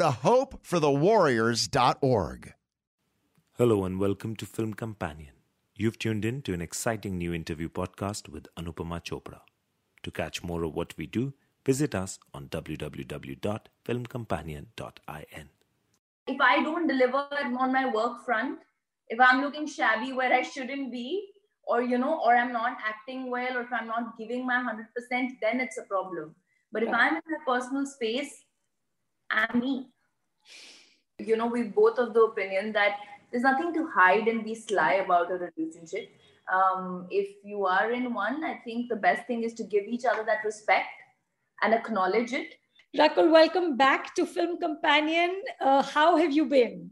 to hopeforthewarriors.org. Hello and welcome to Film Companion. You've tuned in to an exciting new interview podcast with Anupama Chopra. To catch more of what we do, visit us on www.filmcompanion.in. If I don't deliver on my work front, if I'm looking shabby where I shouldn't be, or you know, or I'm not acting well, or if I'm not giving my 100%, then it's a problem. But if I'm in my personal space, I'm me. You know, we both of the opinion that there's nothing to hide and be sly about a relationship. Um, if you are in one, I think the best thing is to give each other that respect and acknowledge it. Rakul, welcome back to Film Companion. Uh, how have you been?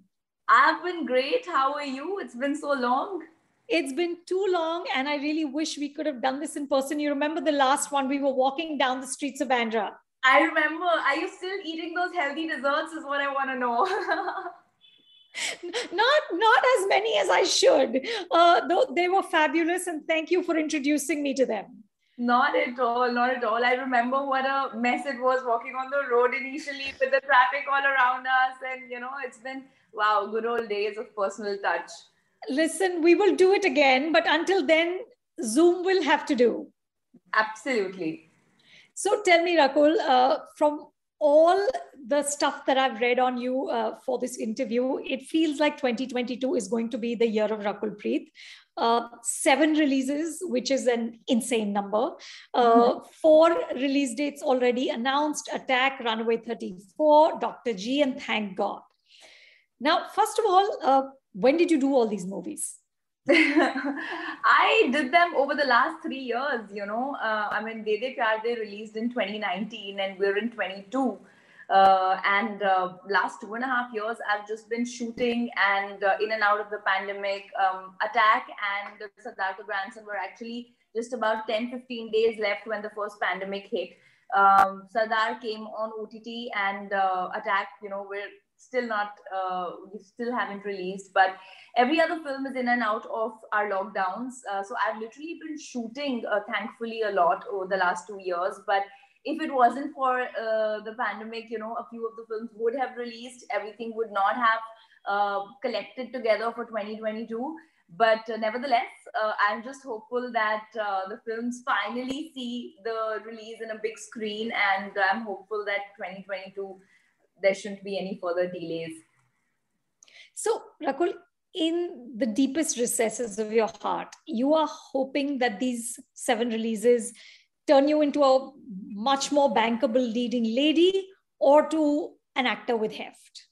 I've been great. How are you? It's been so long. It's been too long, and I really wish we could have done this in person. You remember the last one? We were walking down the streets of Bandra. I remember. Are you still eating those healthy desserts? Is what I want to know. not not as many as I should. Uh, though they were fabulous, and thank you for introducing me to them. Not at all, not at all. I remember what a mess it was walking on the road initially with the traffic all around us, and you know, it's been wow, good old days of personal touch. Listen, we will do it again, but until then, Zoom will have to do. Absolutely. So tell me, Rakul, uh, from all the stuff that I've read on you uh, for this interview, it feels like 2022 is going to be the year of Rakul Preet. Uh, seven releases, which is an insane number. Uh, mm-hmm. Four release dates already announced Attack, Runway 34, Dr. G, and Thank God. Now, first of all, uh, when did you do all these movies? I did them over the last three years, you know. Uh, I mean, De De Pyar De released in 2019 and we're in 22. Uh, and uh, last two and a half years, I've just been shooting and uh, in and out of the pandemic. Um, Attack and Sardar the Grandson were actually just about 10, 15 days left when the first pandemic hit. Um, Sardar came on OTT and uh, Attack, you know, we're still not, uh, we still haven't released, but every other film is in and out of our lockdowns. Uh, so I've literally been shooting, uh, thankfully, a lot over the last two years. But if it wasn't for uh, the pandemic, you know, a few of the films would have released. Everything would not have uh, collected together for 2022. But uh, nevertheless, I'm just hopeful that the films finally see the release in a big screen, and I'm hopeful that 2022 there shouldn't be any further delays. So, Rakul, in the deepest recesses of your heart, you are hoping that these seven releases turn you into a much more bankable leading lady or to an actor with heft?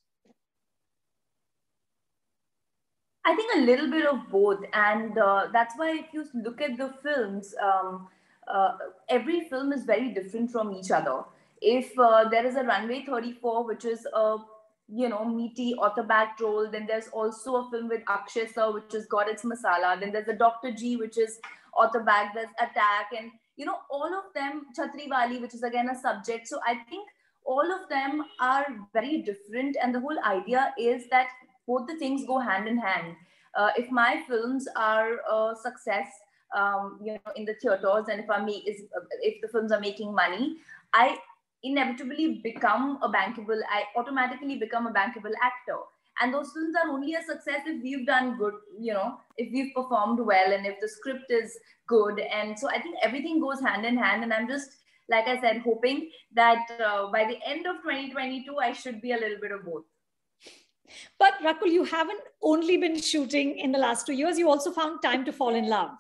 I think a little bit of both. And uh, that's why if you look at the films, um, uh, every film is very different from each other. If uh, there is a Runway 34, which is a you know, meaty author-backed role. Then there's also a film with Akshay sir, which has got its masala. Then there's a Dr. G, which is author-backed. There's Attack, and you know, all of them, Chhatri Wali, which is again a subject. So I think all of them are very different, and the whole idea is that both the things go hand in hand. Uh, if my films are a success, um, you know, in the theaters, and if I make is if the films are making money, I inevitably become a bankable, I automatically become a bankable actor. And those films are only a success if we've done good, you know, if we've performed well and if the script is good. And so I think everything goes hand in hand. And I'm just, like I said, hoping that uh, by the end of 2022, I should be a little bit of both. But Rakul, you haven't only been shooting in the last two years, you also found time to fall in love.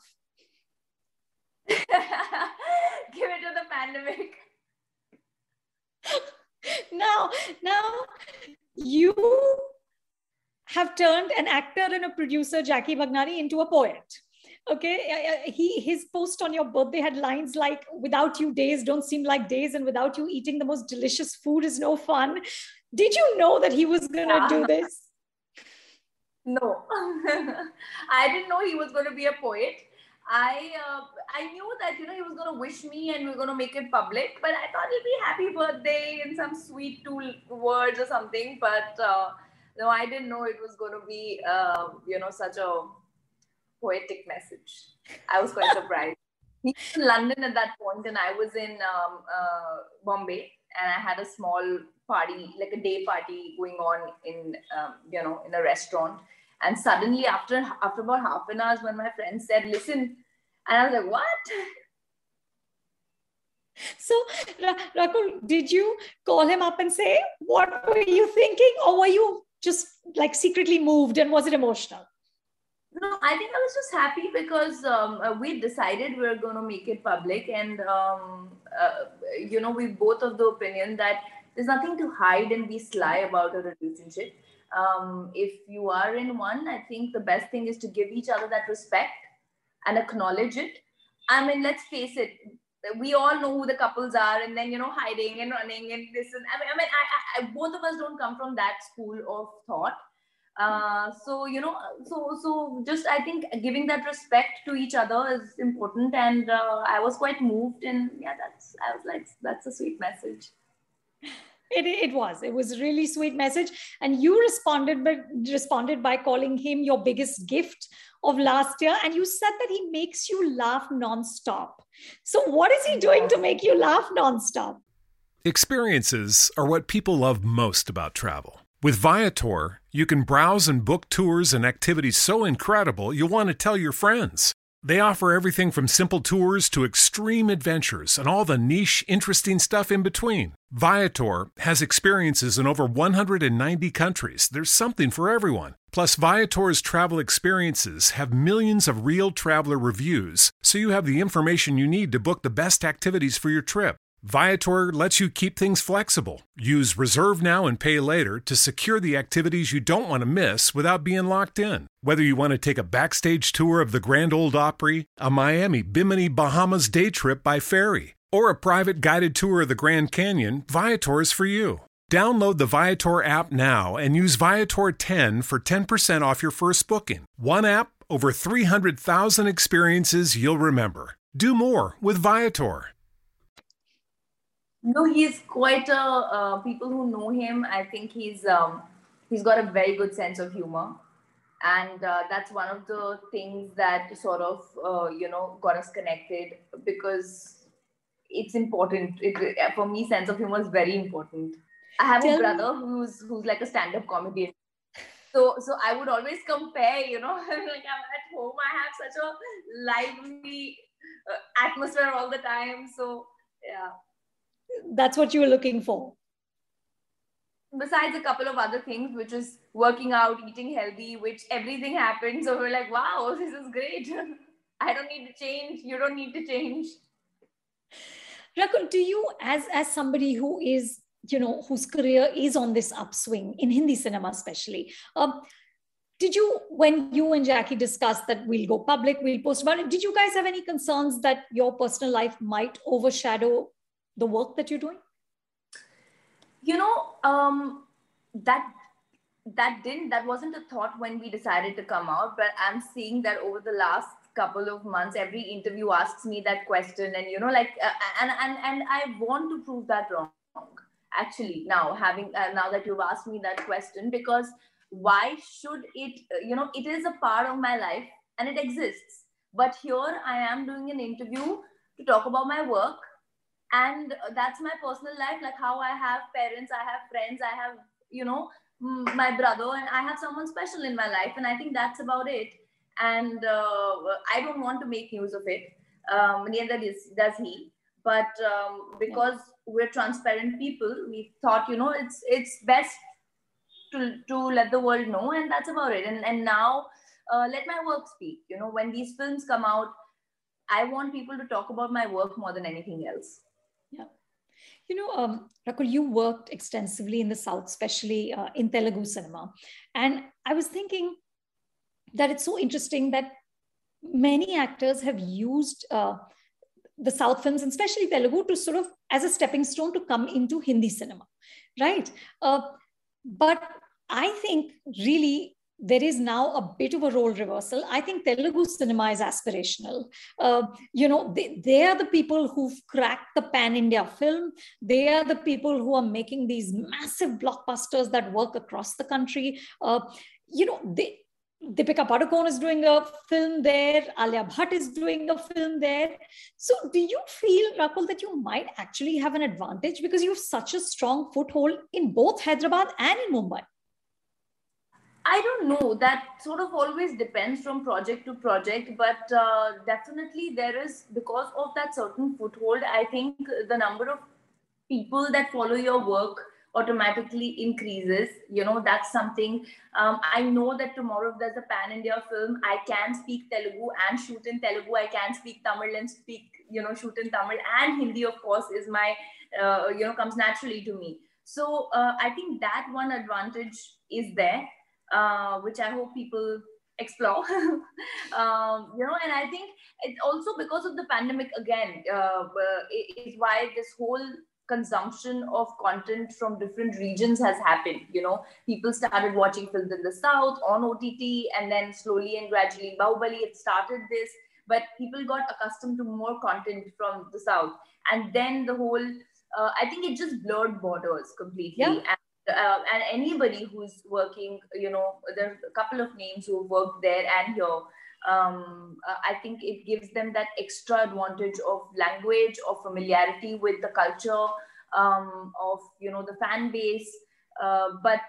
Give it to the pandemic. Now, now you have turned an actor and a producer, Jackky Bhagnani, into a poet. Okay, he his post on your birthday had lines like "Without you, days don't seem like days, and without you, eating the most delicious food is no fun." Did you know that he was gonna yeah. do this? No, I didn't know he was going to be a poet. I uh, I knew that you know he was going to wish me and we are going to make it public, but I thought it'd be happy birthday in some sweet two words or something. But uh, no, I didn't know it was going to be uh, you know such a poetic message. I was quite surprised. He was in London at that point, and I was in um, uh, Bombay, and I had a small party, like a day party, going on in um, you know in a restaurant. And suddenly, after after about half an hour, when my friend said, "Listen," and I was like, "What?" So, Rakul, did you call him up and say, What were you thinking? Or were you just like secretly moved and was it emotional? No, I think I was just happy because um, uh, we decided we are going to make it public, and um, uh, you know, we both of the opinion that there's nothing to hide and be sly about a relationship. Um, if you are in one, I think the best thing is to give each other that respect and acknowledge it. I mean, let's face it, we all know who the couples are, and then you know, hiding and running and this and I mean, I mean, I, I, both of us don't come from that school of thought uh, so you know so so just i think giving that respect to each other is important and uh, i was quite moved and yeah that's i was like that's a sweet message it, it was. It was a really sweet message. And you responded but responded by calling him your biggest gift of last year. And you said that he makes you laugh nonstop. So what is he doing to make you laugh nonstop? Experiences are what people love most about travel. With Viator, you can browse and book tours and activities so incredible you'll want to tell your friends. They offer everything from simple tours to extreme adventures and all the niche, interesting stuff in between. Viator has experiences in over 190 countries. There's something for everyone. Plus, Viator's travel experiences have millions of real traveler reviews, so you have the information you need to book the best activities for your trip. Viator lets you keep things flexible. Use reserve now and pay later to secure the activities you don't want to miss without being locked in. Whether you want to take a backstage tour of the Grand Ole Opry, a Miami Bimini Bahamas day trip by ferry, or a private guided tour of the Grand Canyon, Viator is for you. Download the Viator app now and use Viator 10 for 10% off your first booking. One app, over 300,000 experiences you'll remember. Do more with Viator. No, he's quite a. Uh, people who know him, I think he's um, he's got a very good sense of humor, and uh, that's one of the things that sort of uh, you know got us connected because it's important. It, for me, sense of humor is very important. I have Tell a brother me. who's who's like a stand-up comedian. So, so I would always compare, you know, like I'm at home, I have such a lively uh, atmosphere all the time. So, yeah that's what you were looking for. Besides a couple of other things which is working out eating healthy which everything happened so we're like wow this is great. I don't need to change. You don't need to change. Rakul, do you as as somebody who is you know whose career is on this upswing in hindi cinema especially um, did you when you and Jackky discussed that we'll go public we'll post about it did you guys have any concerns that your personal life might overshadow the work that you're doing? You know, um, that that didn't that wasn't a thought when we decided to come out, but I'm seeing that over the last couple of months, every interview asks me that question, and you know, like, uh, and and and I want to prove that wrong. Actually, now having uh, now that you've asked me that question, because why should it? Uh, you know, it is a part of my life and it exists. But here I am doing an interview to talk about my work and that's my personal life like how i have parents i have friends i have you know my brother and i have someone special in my life and i think that's about it. And uh, i don't want to make news of it um, neither does, he. But um, because we're transparent people we thought you know it's it's best to, to let the world know and that's about it. And, and now uh, let my work speak. You know when these films come out i want people to talk about my work more than anything else. You know, um, Rakul, you worked extensively in the South, especially uh, in Telugu cinema. And I was thinking that it's so interesting that many actors have used uh, the South films, and especially Telugu, to sort of as a stepping stone to come into Hindi cinema, right? Uh, but I think really there is now a bit of a role reversal. I think Telugu cinema is aspirational. Uh, you know, they, they are the people who've cracked the pan India film. They are the people who are making these massive blockbusters that work across the country. Uh, you know, they, Deepika Padukone is doing a film there. Alia Bhatt is doing a film there. So, do you feel, Rakul, that you might actually have an advantage because you have such a strong foothold in both Hyderabad and in Mumbai? I don't know. That sort of always depends from project to project, but uh, definitely there is because of that certain foothold. I think the number of people that follow your work automatically increases. You know, that's something um, I know that tomorrow if there's a pan India film, I can speak Telugu and shoot in Telugu. I can speak Tamil and speak, you know, shoot in Tamil and Hindi, of course, is my, uh, you know, comes naturally to me. So uh, I think that one advantage is there, uh, which I hope people explore. Um, you know and i think it's also because of the pandemic again uh, is why this whole consumption of content from different regions has happened you know. People started watching films in the south on ott and then slowly and gradually bahubali it started this but people got accustomed to more content from the south. And then the whole uh, i think it just blurred borders completely yeah. and, uh, and anybody who's working you know there's a couple of names who worked there and here um, uh, I think it gives them that extra advantage of language, of familiarity with the culture, um, of you know the fan base. Uh, but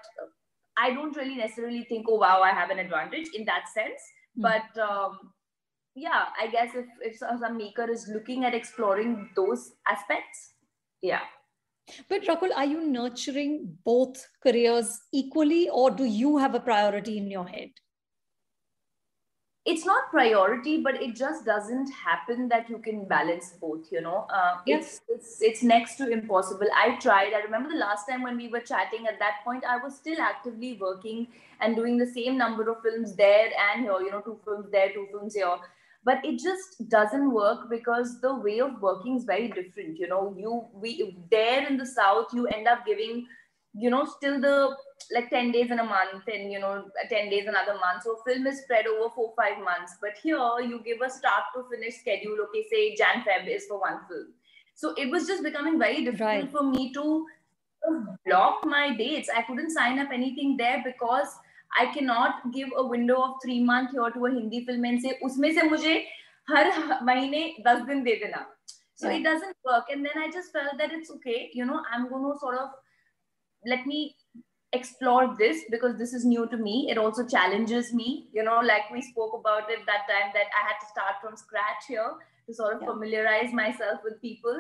I don't really necessarily think, oh wow, I have an advantage in that sense. Mm. But um, yeah, I guess if if some maker is looking at exploring those aspects, yeah. But Rakul, are you nurturing both careers equally, or do you have a priority in your head? it's not priority but it just doesn't happen that you can balance both you know uh, yes. it's, it's it's next to impossible i tried i remember the last time when we were chatting at that point i was still actively working and doing the same number of films there and here you know two films there two films here but it just doesn't work because the way of working is very different you know. You we there in the south you end up giving you know still the like 10 days in a month and you know 10 days another month. So film is spread over four five months. But here you give a start to finish schedule. Okay say jan feb is for one film. So it was just becoming very difficult right. for me to block my dates. I couldn't sign up anything there because i cannot give a window of three months here to a hindi film and say usme se mujhe har mahine 10 din de dena so it doesn't work and then i just felt that it's okay you know i'm going to sort of let me explore this because this is new to me. It also challenges me, you know, like we spoke about it that time that I had to start from scratch here to sort of yeah. familiarize myself with people.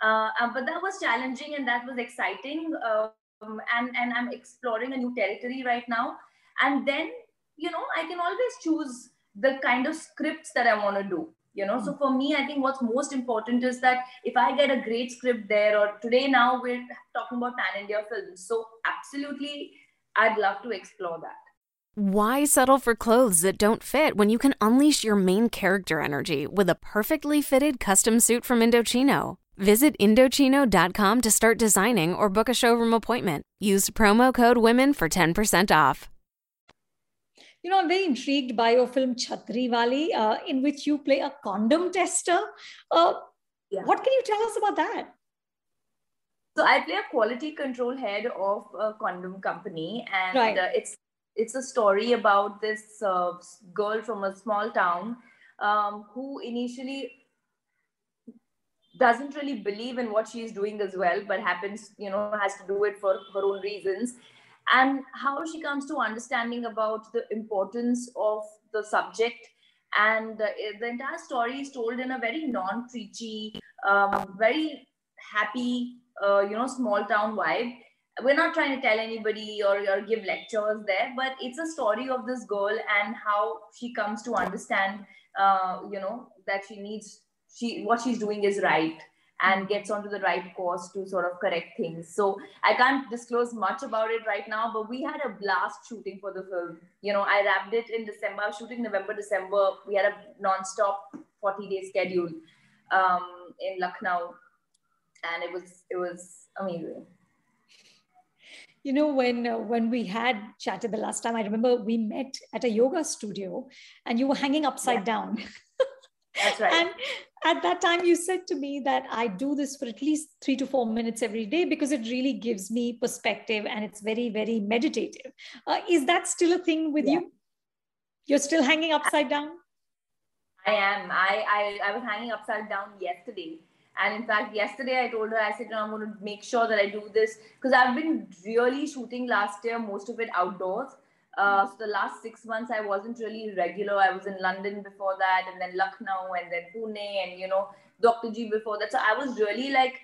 Uh, uh, but that was challenging and that was exciting. Um, and, and I'm exploring a new territory right now. And then, you know, I can always choose the kind of scripts that I want to do you know so hmm. for me i think what's most important is that if i get a great script there or today now we're talking about pan india films so absolutely i'd love to explore that why settle for clothes that don't fit when you can unleash your main character energy with a perfectly fitted custom suit from Indochino? Visit Indochino.com to start designing or book a showroom appointment. Use promo code WOMEN for 10% off you know, I'm very intrigued by your film Chhatri Wali, uh, in which you play a condom tester. Uh, yeah. What can you tell us about that? So I play a quality control head of a condom company, and right. uh, it's it's a story about this uh, girl from a small town um, who initially doesn't really believe in what she's doing as well, but happens, you know, has to do it for her own reasons and how she comes to understanding about the importance of the subject. And uh, the entire story is told in a very non-preachy um, very happy uh, you know small town vibe. We're not trying to tell anybody or, or give lectures there but it's a story of this girl and how she comes to understand uh, you know that she needs she what she's doing is right and gets onto the right course to sort of correct things. So I can't disclose much about it right now, but we had a blast shooting for the film. You know, I wrapped it in December, I was shooting November, December. We had a non-stop 40 day schedule um, in Lucknow. And it was it was amazing you know when uh, when we had chatted the last time i remember we met at a yoga studio and you were hanging upside yeah. down that's right and at that time you said to me that i do this for at least 3 to 4 minutes every day because it really gives me perspective and it's very very meditative. Uh, is that still a thing with yeah. you you're still hanging upside down? I am. I, I i was hanging upside down yesterday. And in fact, yesterday I told her, I said, no, I'm going to make sure that I do this. Because I've been really shooting last year, most of it outdoors. Uh, so the last six months, I wasn't really regular. I was in London before that, and then Lucknow, and then Pune, and you know, Dr. G before that. So I was really like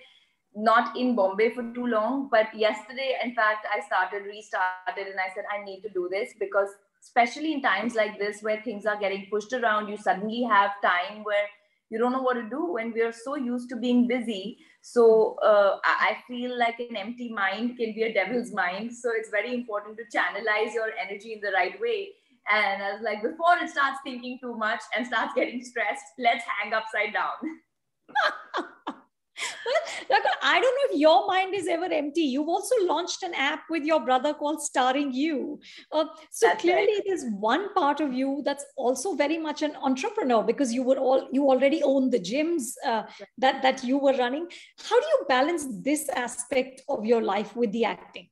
not in Bombay for too long. But yesterday, in fact, I started, restarted, and I said, I need to do this because, especially in times like this where things are getting pushed around, you suddenly have time where you don't know what to do when we are so used to being busy so uh, i feel like an empty mind can be a devil's mind. So it's very important to channelize your energy in the right way. And i was like before it starts thinking too much and starts getting stressed let's hang upside down I don't know if your mind is ever empty. You've also launched an app with your brother called Starring You. Uh, so that's clearly, right. there's one part of you that's also very much an entrepreneur because you were all you already own the gyms uh, that that you were running. How do you balance this aspect of your life with the acting?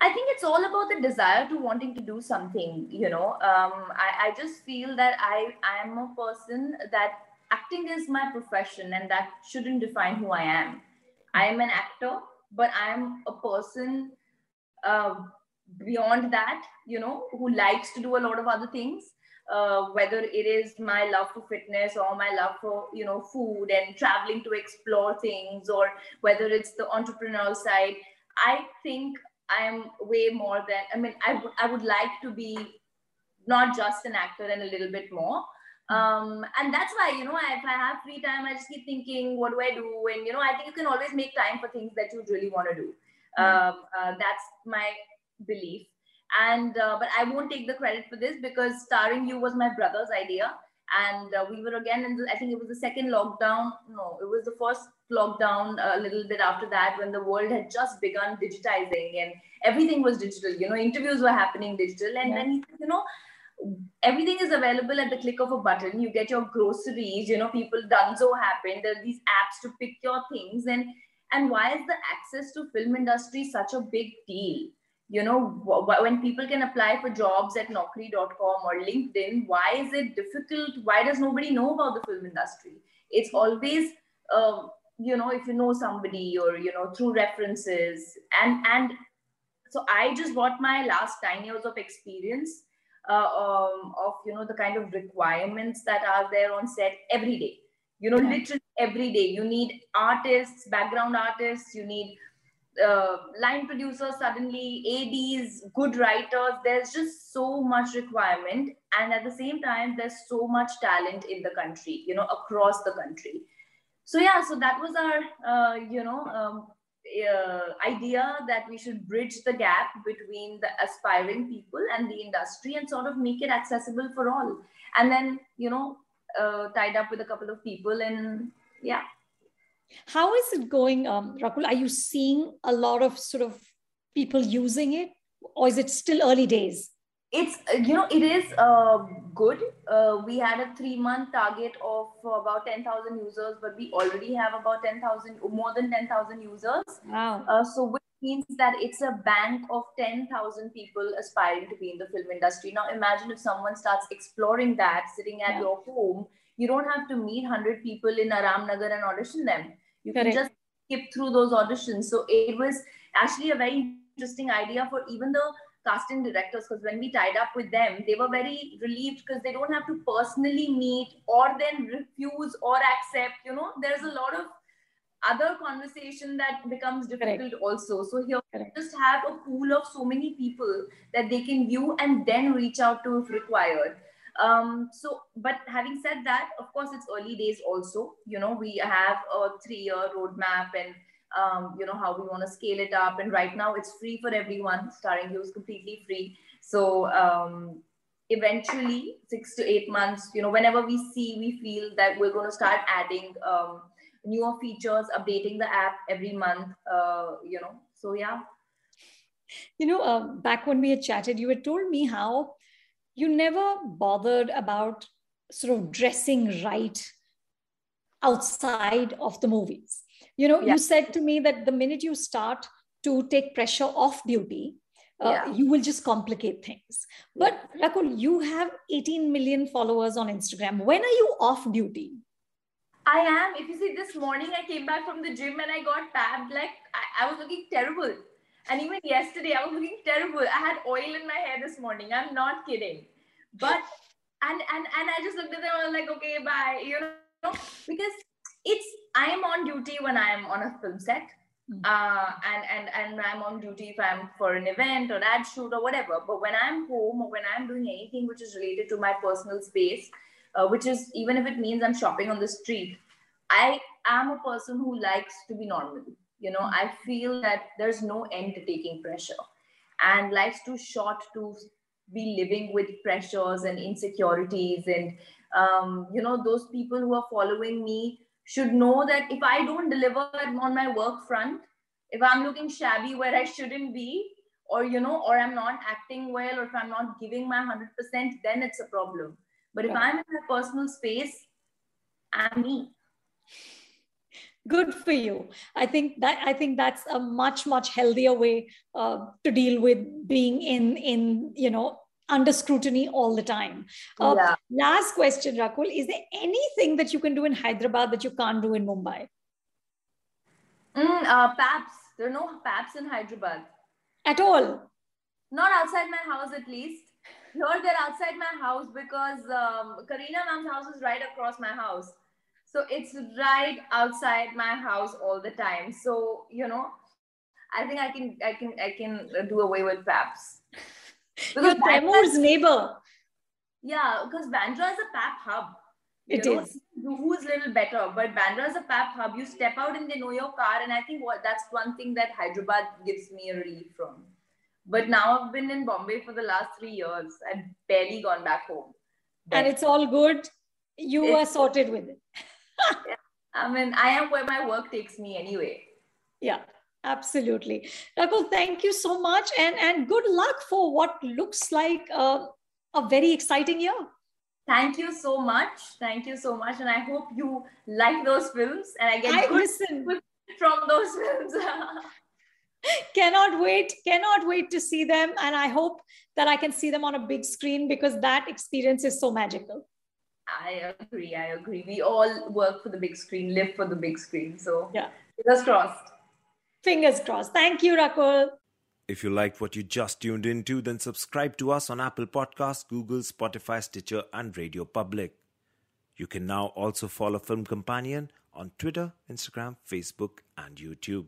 I think it's all about the desire to wanting to do something. You know, um, I, I just feel that I I am a person that acting is my profession and that shouldn't define who I am. I am an actor, but I'm a person uh, beyond that, you know, who likes to do a lot of other things. Uh, whether it is my love for fitness or my love for you know food and traveling to explore things or whether it's the entrepreneurial side i think i am way more than i mean I, w- I would like to be not just an actor and a little bit more um, and that's why you know if i have free time i just keep thinking what do i do? And you know i think you can always make time for things that you really want to do. Um, uh, that's my belief. And uh, but i won't take the credit for this because starring you was my brother's idea. And uh, we were again in the, i think it was the second lockdown. No it was the first lockdown a little bit after that when the world had just begun digitizing and everything was digital. You know interviews were happening digital and then you know everything is available at the click of a button. You get your groceries you know people dunzo happen. There are these apps to pick your things. And and why is the access to film industry such a big deal? You know when people can apply for jobs at naukri.com or linkedin why is it difficult? Why does nobody know about the film industry? It's always uh, you know if you know somebody or you know through references. And and so i just got my last 9 years of experience uh, um, of you know the kind of requirements that are there on set every day. You know literally every day. You need artists background artists you need uh, line producers suddenly ads good writers. There's just so much requirement. And at the same time there's so much talent in the country you know across the country. So yeah so that was our uh, you know um, uh, idea that we should bridge the gap between the aspiring people and the industry and sort of make it accessible for all. And then you know uh, tied up with a couple of people and yeah. How is it going um, rakul? Are you seeing a lot of sort of people using it? Or is it still early days it's uh, you know it is uh, good. Uh, we had a three month target of about 10000 users but we already have about 10000 more than 10000 users. Wow. Uh, so which means that it's a bank of 10000 people aspiring to be in the film industry. Now imagine if someone starts exploring that sitting at yeah. your home you don't have to meet 100 people in aram nagar and audition them. You Correct. can just skip through those auditions. So it was actually a very interesting idea for even the casting directors because when we tied up with them they were very relieved because they don't have to personally meet or then refuse or accept you know there's a lot of other conversation that becomes difficult Correct. also so here Correct. just have a pool of so many people that they can view and then reach out to if required Um, so, but having said that, of course, it's early days also. You know, we have a three year roadmap and, um, you know, how we want to scale it up. And right now it's free for everyone. Starring You is completely free. So, um, eventually, six to eight months, you know, whenever we see, we feel that we're going to start adding um, newer features, updating the app every month, uh, you know. So, yeah. You know, uh, back when we had chatted, you had told me how you never bothered about sort of dressing right outside of the movies. You know, yeah. you said to me that the minute you start to take pressure off duty, uh, yeah. you will just complicate things. But Rakul, you have 18 million followers on Instagram. When are you off duty? I am. If you see, this morning I came back from the gym and I got tabbed. Like I, I was looking terrible. And even yesterday, I was looking terrible. I had oil in my hair this morning. I'm not kidding. But and and and I just looked at them. And I was like, okay, bye. You know, because it's I am on duty when I am on a film set. Hmm. Uh, and and and I'm on duty if I'm for an event or ad shoot or whatever. But when I'm home or when I'm doing anything which is related to my personal space, uh, which is even if it means I'm shopping on the street, I am a person who likes to be normal you know i feel that there's no end to taking pressure and life's too short to be living with pressures and insecurities and um, you know those people who are following me should know that if i don't deliver on my work front if i'm looking shabby where i shouldn't be or you know or i'm not acting well or if i'm not giving my 100% then it's a problem. But if i'm in my personal space i'm me. Good for you. I think that i think that's a much much healthier way uh, to deal with being in in you know under scrutiny all the time. Uh, yeah. last question rakul is there anything that you can do in hyderabad that you can't do in mumbai? Mm, uh, paps there are no paps in hyderabad. At all? Not outside my house at least. Here they're outside my house because um, Kareena mom's house is right across my house. So it's right outside my house all the time. So you know i think i can i can i can do away with paps because Taimur's neighbor. Yeah because bandra is a pap hub. It know, is. who's a little better but bandra is a pap hub. You step out and they know your car and i think what that's one thing that hyderabad gives me a relief from. But now i've been in bombay for the last three years i've barely gone back home. But and it's all good. You are sorted with it. I mean, I am where my work takes me anyway. Yeah, absolutely. Rakul, thank you so much and, and good luck for what looks like a, a very exciting year. Thank you so much. Thank you so much. And I hope you like those films and I get I listen. from those films. cannot wait cannot wait to see them and i hope that i can see them on a big screen because that experience is so magical I agree. I agree. We all work for the big screen, live for the big screen. So, yeah, fingers crossed. Fingers crossed. Thank you, Rakul. If you liked what you just tuned into, then subscribe to us on Apple Podcasts, Google, Spotify, Stitcher, and Radio Public. You can now also follow Film Companion on Twitter, Instagram, Facebook, and YouTube.